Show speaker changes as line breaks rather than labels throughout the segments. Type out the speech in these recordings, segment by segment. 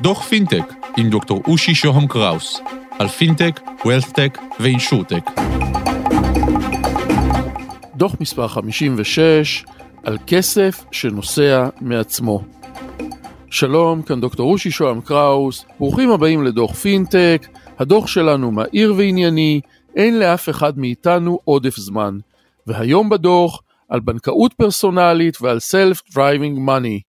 דוח פינטק עם דוקטור אושי שוהם קראוס על פינטק, WealthTech ו InsurTech.
דוח מספר 56 על כסף שנוסע מעצמו. שלום, כאן דוקטור אושי שוהם קראוס, ברוכים הבאים לדוח פינטק, הדוח שלנו מהיר וענייני, אין לאף אחד מאיתנו עודף זמן. והיום בדוח על בנקאות פרסונלית ועל Self-Driving Money.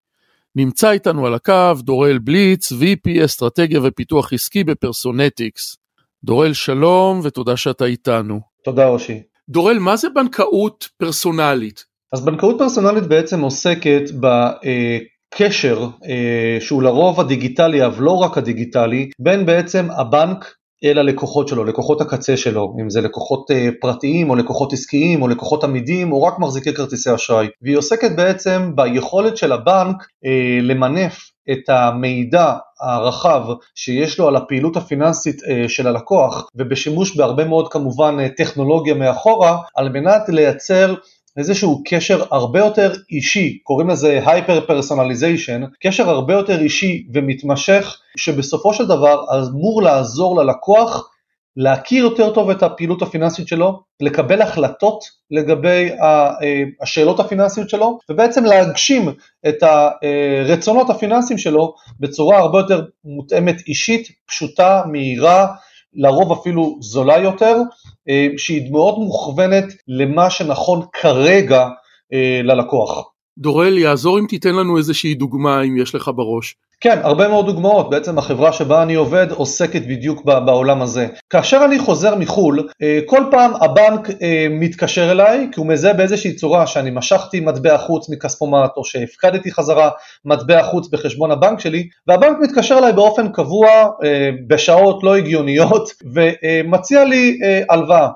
נמצא איתנו על הקו דורל בליץ, VP אסטרטגיה ופיתוח עסקי ב Personetics. דורל שלום ותודה שאתה איתנו.
תודה אושי.
דורל, מה זה בנקאות פרסונלית?
אז בנקאות פרסונלית בעצם עוסקת בקשר אה, שהוא לרוב הדיגיטלי, אבל לא רק הדיגיטלי, בין בעצם הבנק אל הלקוחות שלו, לקוחות הקצה שלו, אם זה לקוחות אה, פרטיים או לקוחות עסקיים או לקוחות אמידים או רק מחזיקי כרטיסי אשראי. והיא עוסקת בעצם ביכולת של הבנק אה, למנף את המידע הרחב שיש לו על הפעילות הפיננסית אה, של הלקוח ובשימוש בהרבה מאוד כמובן טכנולוגיה מאחורה על מנת לייצר איזשהו קשר הרבה יותר אישי, קוראים לזה hyper personalization, קשר הרבה יותר אישי ומתמשך, שבסופו של דבר אמור לעזור ללקוח להכיר יותר טוב את הפעילות הפיננסית שלו, לקבל החלטות לגבי אה, השאלות הפיננסיות שלו, ובעצם להגשים את הרצונות הפיננסיים שלו בצורה הרבה יותר מותאמת אישית, פשוטה, מהירה, לרוב אפילו זולה יותר, אה, שהיא מאוד מוכוונת למה שנכון כרגע אה, ללקוח.
דורל, יעזור אם תיתן לנו איזושהי דוגמה אם יש לך בראש.
כן, הרבה מאוד דוגמאות, בעצם החברה שבה אני עובד עוסקת בדיוק בעולם הזה. כאשר אני חוזר מחו"ל, אה, כל פעם הבנק מתקשר אליי, כי הוא מזהה באיזושהי צורה שאני משכתי מטבע חוץ מכספומט, או שהפקדתי חזרה מטבע חוץ בחשבון הבנק שלי, והבנק מתקשר אליי באופן קבוע, בשעות לא הגיוניות, ומציע לי הלוואה.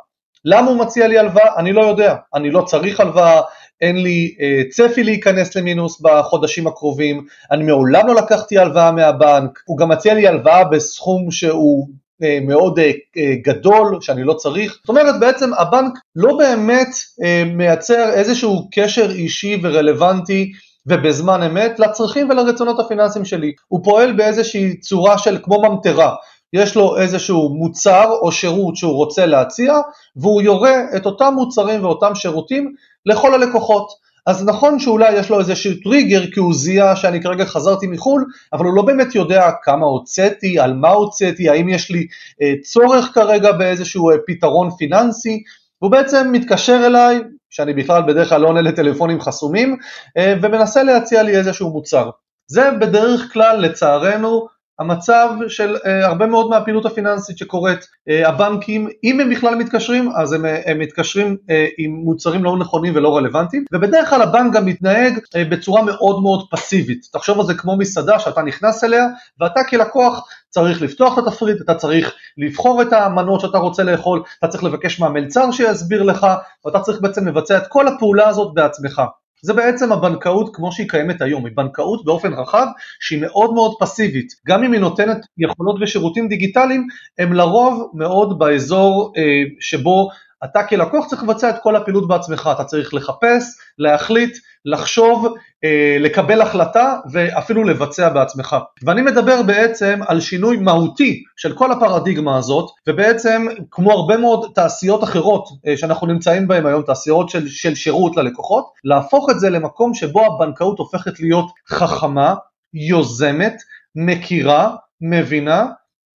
למה הוא מציע לי הלוואה? אני לא יודע, אני לא צריך הלוואה, אין לי אה, צפי להיכנס למינוס בחודשים הקרובים, אני מעולם לא לקחתי הלוואה מהבנק, הוא גם מציע לי הלוואה בסכום שהוא אה, מאוד אה, אה, גדול שאני לא צריך. זאת אומרת בעצם הבנק לא באמת אה, מייצר איזשהו קשר אישי ורלוונטי ובזמן אמת לצרכים ולרצונות הפיננסיים שלי. הוא פועל באיזושהי צורה של כמו ממטרה. יש לו איזשהו מוצר או שירות שהוא רוצה להציע והוא יורה את אותם מוצרים ואותם שירותים לכל הלקוחות. אז נכון שאולי יש לו איזשהו טריגר כי הוא זיהה שאני כרגע חזרתי מחו"ל, אבל הוא לא באמת יודע כמה הוצאתי, על מה הוצאתי, האם יש לי אה, צורך כרגע באיזשהו אה, פתרון פיננסי, והוא בעצם מתקשר אליי, שאני בכלל בדרך כלל לא עונה לטלפונים חסומים, אה, ומנסה להציע לי איזשהו מוצר. זה בדרך כלל לצערנו המצב של uh, הרבה מאוד מהפעילות הפיננסית שקורית, uh, הבנקים, אם הם בכלל מתקשרים, אז הם, הם מתקשרים עם מוצרים לא נכונים ולא רלוונטיים, ובדרך כלל הבנק גם מתנהג בצורה מאוד מאוד פסיבית. תחשוב על זה כמו מסעדה שאתה נכנס אליה, ואתה כלקוח צריך לפתוח את התפריט, אתה צריך לבחור את המנות שאתה רוצה לאכול, אתה צריך לבקש מהמלצר שיסביר לך, ואתה צריך בעצם לבצע את כל הפעולה הזאת בעצמך. זה בעצם הבנקאות כמו שהיא קיימת היום, היא בנקאות באופן רחב שהיא מאוד מאוד פסיבית, גם אם היא נותנת יכולות ושירותים דיגיטליים, הם לרוב מאוד באזור אה, שבו אתה כלקוח צריך לבצע את כל הפעילות בעצמך, אתה צריך לחפש, להחליט, לחשוב, אה, לקבל החלטה ואפילו לבצע בעצמך. ואני מדבר בעצם על שינוי מהותי של כל הפרדיגמה הזאת, ובעצם כמו הרבה מאוד תעשיות אחרות אה, שאנחנו נמצאים בהן היום, תעשיות של, של שירות ללקוחות, להפוך את זה למקום שבו הבנקאות הופכת להיות חכמה, יוזמת, מכירה, מבינה,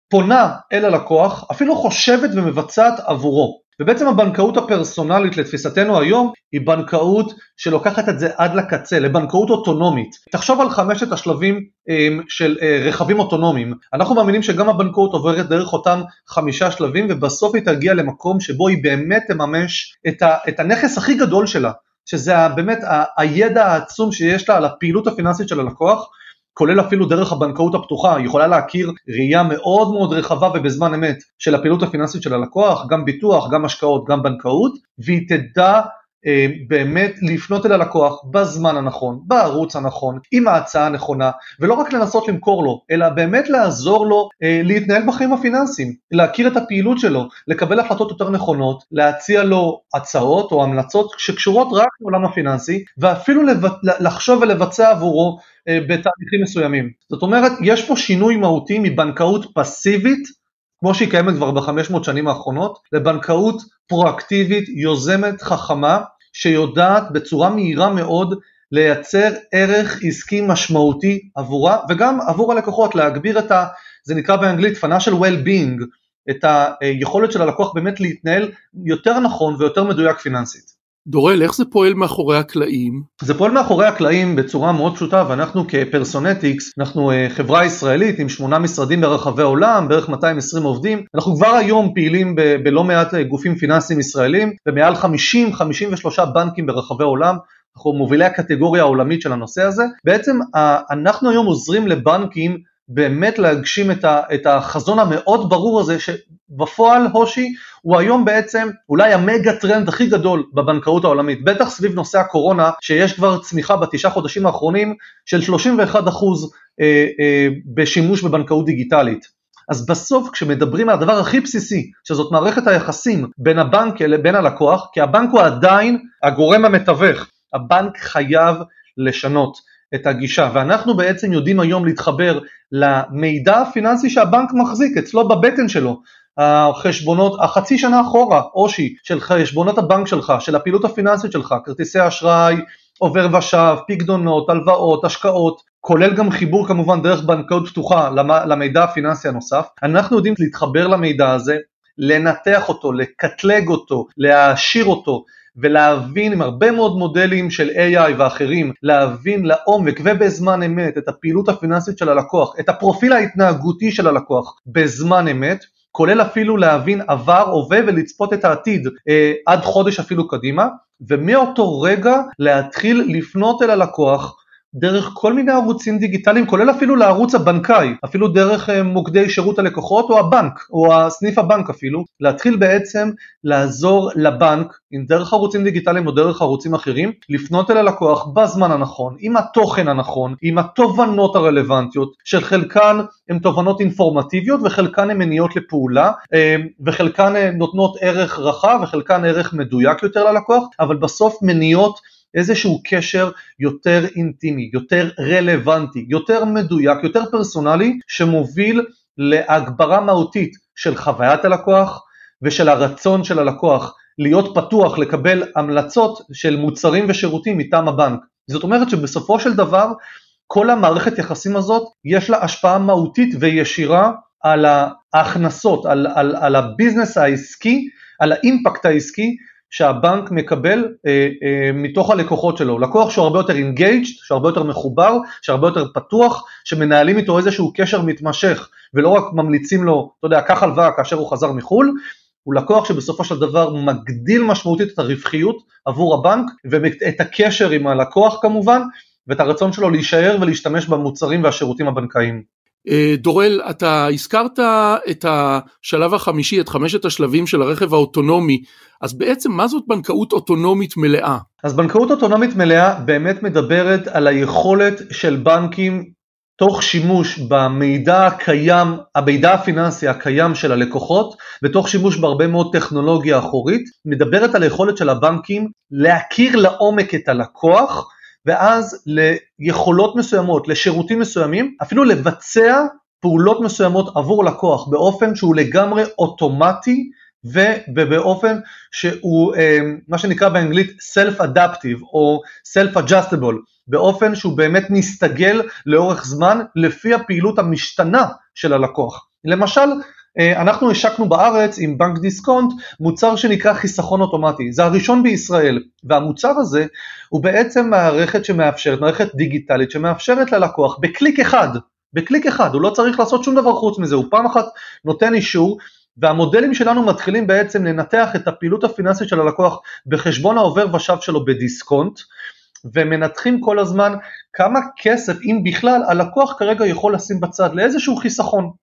פונה אל הלקוח, אפילו חושבת ומבצעת עבורו. ובעצם הבנקאות הפרסונלית לתפיסתנו היום היא בנקאות שלוקחת את זה עד לקצה, לבנקאות אוטונומית. תחשוב על חמשת השלבים אמ, של אה, רכבים אוטונומיים. אנחנו מאמינים שגם הבנקאות עוברת דרך אותם חמישה שלבים ובסוף היא תגיע למקום שבו היא באמת תממש את, הנכס הכי גדול שלה, שזה באמת הידע העצום שיש לה על הפעילות הפיננסית של הלקוח כולל אפילו דרך הבנקאות הפתוחה, היא יכולה להכיר ראייה מאוד מאוד רחבה ובזמן אמת של הפעילות הפיננסית של הלקוח, גם ביטוח, גם השקעות, גם בנקאות, והיא תדע באמת לפנות אל הלקוח בזמן הנכון, בערוץ הנכון, עם ההצעה הנכונה, ולא רק לנסות למכור לו, אלא באמת לעזור לו אה, להתנהל בחיים הפיננסיים, להכיר את הפעילות שלו, לקבל החלטות יותר נכונות, להציע לו הצעות או המלצות שקשורות רק לעולם הפיננסי, ואפילו לבצ... לחשוב ולבצע עבורו אה, בתהליכים מסוימים. זאת אומרת, יש פה שינוי מהותי מבנקאות פסיבית כמו שהיא קיימת כבר בחמש מאות שנים האחרונות, לבנקאות פרואקטיבית, יוזמת, חכמה, שיודעת בצורה מהירה מאוד לייצר ערך עסקי משמעותי עבורה וגם עבור הלקוחות, להגביר את ה... זה נקרא באנגלית financial well-being, את היכולת של הלקוח באמת להתנהל יותר נכון ויותר מדויק פיננסית.
דורל, איך זה פועל מאחורי הקלעים?
זה פועל מאחורי הקלעים בצורה מאוד פשוטה ואנחנו כפרסונטיקס, אנחנו אה, חברה ישראלית עם שמונה משרדים ברחבי העולם, בערך 220 עובדים, אנחנו כבר היום פעילים ב- בלא מעט אה, גופים פיננסיים ישראלים ומעל 50-53 בנקים ברחבי העולם, אנחנו מובילי הקטגוריה העולמית של הנושא הזה, בעצם אנחנו היום עוזרים לבנקים באמת להגשים את, ה, את החזון המאוד ברור הזה שבפועל הושי הוא היום בעצם אולי המגה טרנד הכי גדול בבנקאות העולמית, בטח סביב נושא הקורונה שיש כבר צמיחה בתשעה חודשים האחרונים של 31 אחוז אה, אה, בשימוש בבנקאות דיגיטלית. אז בסוף כשמדברים על הדבר הכי בסיסי, שזאת מערכת היחסים בין הבנק לבין הלקוח, כי הבנק הוא עדיין הגורם המתווך, הבנק חייב לשנות. את הגישה, ואנחנו בעצם יודעים היום להתחבר למידע הפיננסי שהבנק מחזיק אצלו בבטן שלו, החשבונות, החצי שנה אחורה, אושי, של חשבונות הבנק שלך, של הפעילות הפיננסית שלך, כרטיסי אשראי, עובר ושב, פקדונות, הלוואות, השקעות, כולל גם חיבור כמובן דרך בנקאות פתוחה למידע הפיננסי הנוסף, אנחנו יודעים להתחבר למידע הזה, לנתח אותו, לקטלג אותו, להעשיר אותו, ולהבין עם הרבה מאוד מודלים של AI ואחרים, להבין לעומק ובזמן אמת את הפעילות הפיננסית של הלקוח, את הפרופיל ההתנהגותי של הלקוח בזמן אמת, כולל אפילו להבין עבר, הווה ולצפות את העתיד אה, עד חודש אפילו קדימה, ומאותו רגע להתחיל לפנות אל הלקוח דרך כל מיני ערוצים דיגיטליים, כולל אפילו לערוץ הבנקאי, אפילו דרך אה, מוקדי שירות הלקוחות או הבנק, או הסניף הבנק אפילו, להתחיל בעצם לעזור לבנק, עם דרך ערוצים דיגיטליים או דרך ערוצים אחרים, לפנות אל הלקוח בזמן הנכון, עם התוכן הנכון, עם התובנות הרלוונטיות, שחלקן הן תובנות אינפורמטיביות וחלקן הן מניעות לפעולה, אה, וחלקן אה, נותנות ערך רחב וחלקן ערך מדויק יותר ללקוח, אבל בסוף מניעות איזשהו קשר יותר אינטימי, יותר רלוונטי, יותר מדויק, יותר פרסונלי, שמוביל להגברה מהותית של חוויית הלקוח ושל הרצון של הלקוח להיות פתוח לקבל המלצות של מוצרים ושירותים מטעם הבנק. זאת אומרת שבסופו של דבר כל המערכת יחסים הזאת יש לה השפעה מהותית וישירה על ההכנסות, על, על, על הביזנס העסקי, על האימפקט העסקי שהבנק מקבל אה, אה, מתוך הלקוחות שלו, לקוח שהוא הרבה יותר engaged, שהרבה יותר מחובר, שהרבה יותר פתוח, שמנהלים איתו איזשהו קשר מתמשך ולא רק ממליצים לו, אתה יודע, קח הלוואה כאשר הוא חזר מחו"ל, הוא לקוח שבסופו של דבר מגדיל משמעותית את הרווחיות עבור הבנק ואת הקשר עם הלקוח כמובן ואת הרצון שלו להישאר ולהשתמש במוצרים והשירותים הבנקאיים.
אה, דורל, אתה הזכרת את השלב החמישי, את חמשת השלבים של הרכב האוטונומי, אז בעצם מה זאת בנקאות אוטונומית מלאה?
אז בנקאות אוטונומית מלאה באמת מדברת על היכולת של בנקים תוך שימוש במידע הקיים, המידע הפיננסי הקיים של הלקוחות ותוך שימוש בהרבה מאוד טכנולוגיה אחורית, מדברת על היכולת של הבנקים להכיר לעומק את הלקוח ואז ליכולות מסוימות, לשירותים מסוימים, אפילו לבצע פעולות מסוימות עבור לקוח באופן שהוא לגמרי אוטומטי ובאופן שהוא אה, מה שנקרא באנגלית self-adaptive או self-adjustable, באופן שהוא באמת מסתגל לאורך זמן לפי הפעילות המשתנה של הלקוח. למשל, אנחנו השקנו בארץ עם בנק דיסקונט מוצר שנקרא חיסכון אוטומטי, זה הראשון בישראל, והמוצר הזה הוא בעצם מערכת שמאפשרת, מערכת דיגיטלית שמאפשרת ללקוח בקליק אחד, בקליק אחד, הוא לא צריך לעשות שום דבר חוץ מזה, הוא פעם אחת נותן אישור והמודלים שלנו מתחילים בעצם לנתח את הפעילות הפיננסית של הלקוח בחשבון העובר ושב שלו בדיסקונט ומנתחים כל הזמן כמה כסף, אם בכלל, הלקוח כרגע יכול לשים בצד לאיזשהו חיסכון.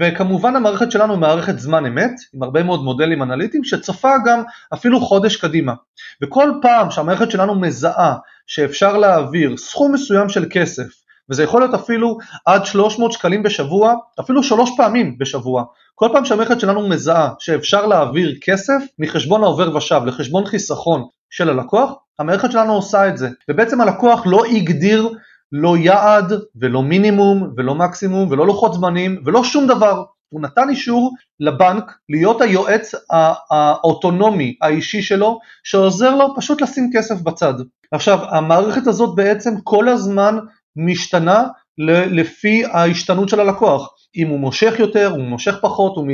וכמובן המערכת שלנו מערכת זמן אמת, עם הרבה מאוד מודלים אנליטיים, שצופה גם אפילו חודש קדימה. וכל פעם שהמערכת שלנו מזהה שאפשר להעביר סכום מסוים של כסף, וזה יכול להיות אפילו עד 300 שקלים בשבוע, אפילו שלוש פעמים בשבוע. כל פעם שהמערכת שלנו מזהה שאפשר להעביר כסף מחשבון העובר ושב לחשבון חיסכון של הלקוח, המערכת שלנו עושה את זה. ובעצם הלקוח לא הגדיר לא יעד ולא מינימום ולא מקסימום ולא לוחות זמנים ולא שום דבר. הוא נתן אישור לבנק להיות היועץ האוטונומי האישי שלו שעוזר לו פשוט לשים כסף בצד. עכשיו המערכת הזאת בעצם כל הזמן משתנה לפי ההשתנות של הלקוח. אם הוא מושך יותר, הוא מושך פחות, הוא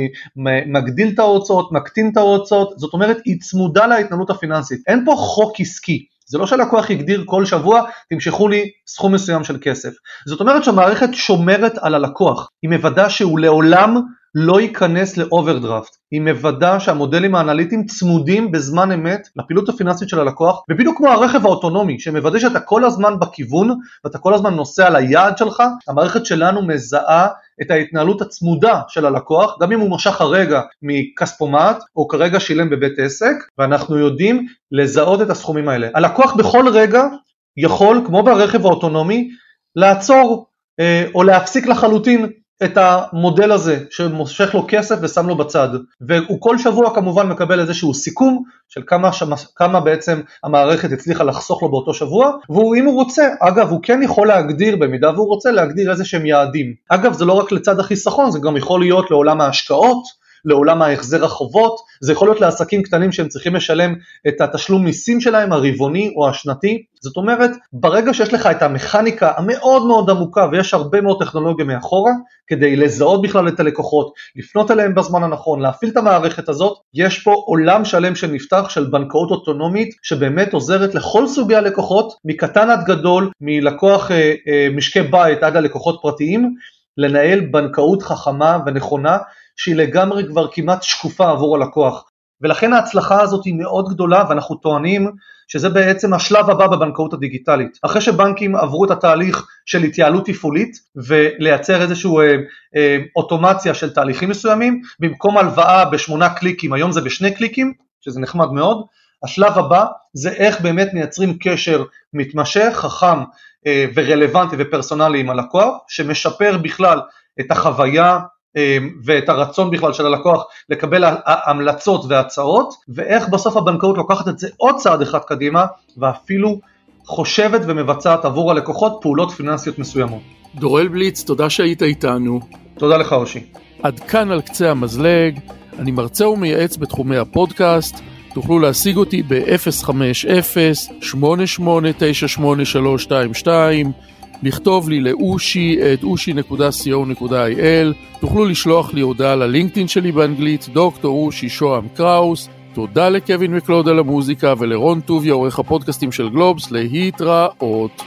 מגדיל את ההוצאות, מקטין את ההוצאות, זאת אומרת היא צמודה להתנהלות הפיננסית. אין פה חוק עסקי. זה לא שהלקוח יגדיר כל שבוע, תמשכו לי סכום מסוים של כסף. זאת אומרת שהמערכת שומרת על הלקוח, היא מוודא שהוא לעולם לא ייכנס לאוברדרפט, היא מוודא שהמודלים האנליטיים צמודים בזמן אמת לפעילות הפיננסית של הלקוח, ובדיוק כמו הרכב האוטונומי, שמוודא שאתה כל הזמן בכיוון ואתה כל הזמן נוסע ליעד שלך, המערכת שלנו מזהה את ההתנהלות הצמודה של הלקוח, גם אם הוא משך הרגע מכספומט או כרגע שילם בבית עסק, ואנחנו יודעים לזהות את הסכומים האלה. הלקוח בכל רגע יכול, כמו ברכב האוטונומי, לעצור אה, או להפסיק לחלוטין את המודל הזה שמושך לו כסף ושם לו בצד. והוא כל שבוע כמובן מקבל איזשהו סיכום של כמה, שמס, כמה בעצם המערכת הצליחה לחסוך לו באותו שבוע. ואם הוא רוצה, אגב הוא כן יכול להגדיר במידה והוא רוצה להגדיר איזה שהם יעדים. אגב זה לא רק לצד החיסכון זה גם יכול להיות לעולם ההשקעות לעולם ההחזר החובות, זה יכול להיות לעסקים קטנים שהם צריכים לשלם את התשלום מיסים שלהם הרבעוני או השנתי, זאת אומרת ברגע שיש לך את המכניקה המאוד מאוד עמוקה ויש הרבה מאוד טכנולוגיה מאחורה כדי לזהות בכלל את הלקוחות, לפנות אליהם בזמן הנכון, להפעיל את המערכת הזאת, יש פה עולם שלם שנפתח של בנקאות אוטונומית שבאמת עוזרת לכל סוגי הלקוחות, מקטן עד גדול, מלקוח אה, אה, משקי בית עד ללקוחות פרטיים, לנהל בנקאות חכמה ונכונה שהיא לגמרי כבר כמעט שקופה עבור הלקוח. ולכן ההצלחה הזאת היא מאוד גדולה ואנחנו טוענים שזה בעצם השלב הבא בבנקאות הדיגיטלית. אחרי שבנקים עברו את התהליך של התייעלות תפעולית ולייצר איזושהי אה, אה, אוטומציה של תהליכים מסוימים, במקום הלוואה בשמונה קליקים, היום זה בשני קליקים, שזה נחמד מאוד, השלב הבא זה איך באמת מייצרים קשר מתמשך, חכם אה, ורלוונטי ופרסונלי עם הלקוח, שמשפר בכלל את החוויה ואת הרצון בכלל של הלקוח לקבל המלצות והצעות, ואיך בסוף הבנקאות לוקחת את זה עוד צעד אחד קדימה, ואפילו חושבת ומבצעת עבור הלקוחות פעולות פיננסיות מסוימות.
דורל בליץ, תודה שהיית איתנו.
תודה לך אושי.
עד כאן על קצה המזלג, אני מרצה ומייעץ בתחומי הפודקאסט, תוכלו להשיג אותי ב-050-88983322 לכתוב לי לאושי את אושי.co.il, תוכלו לשלוח לי הודעה ללינקדאין שלי באנגלית, דוקטור אושי שוהם קראוס, תודה לקווין מקלוד על המוזיקה ולרון טוביה עורך הפודקאסטים של גלובס, להתראות.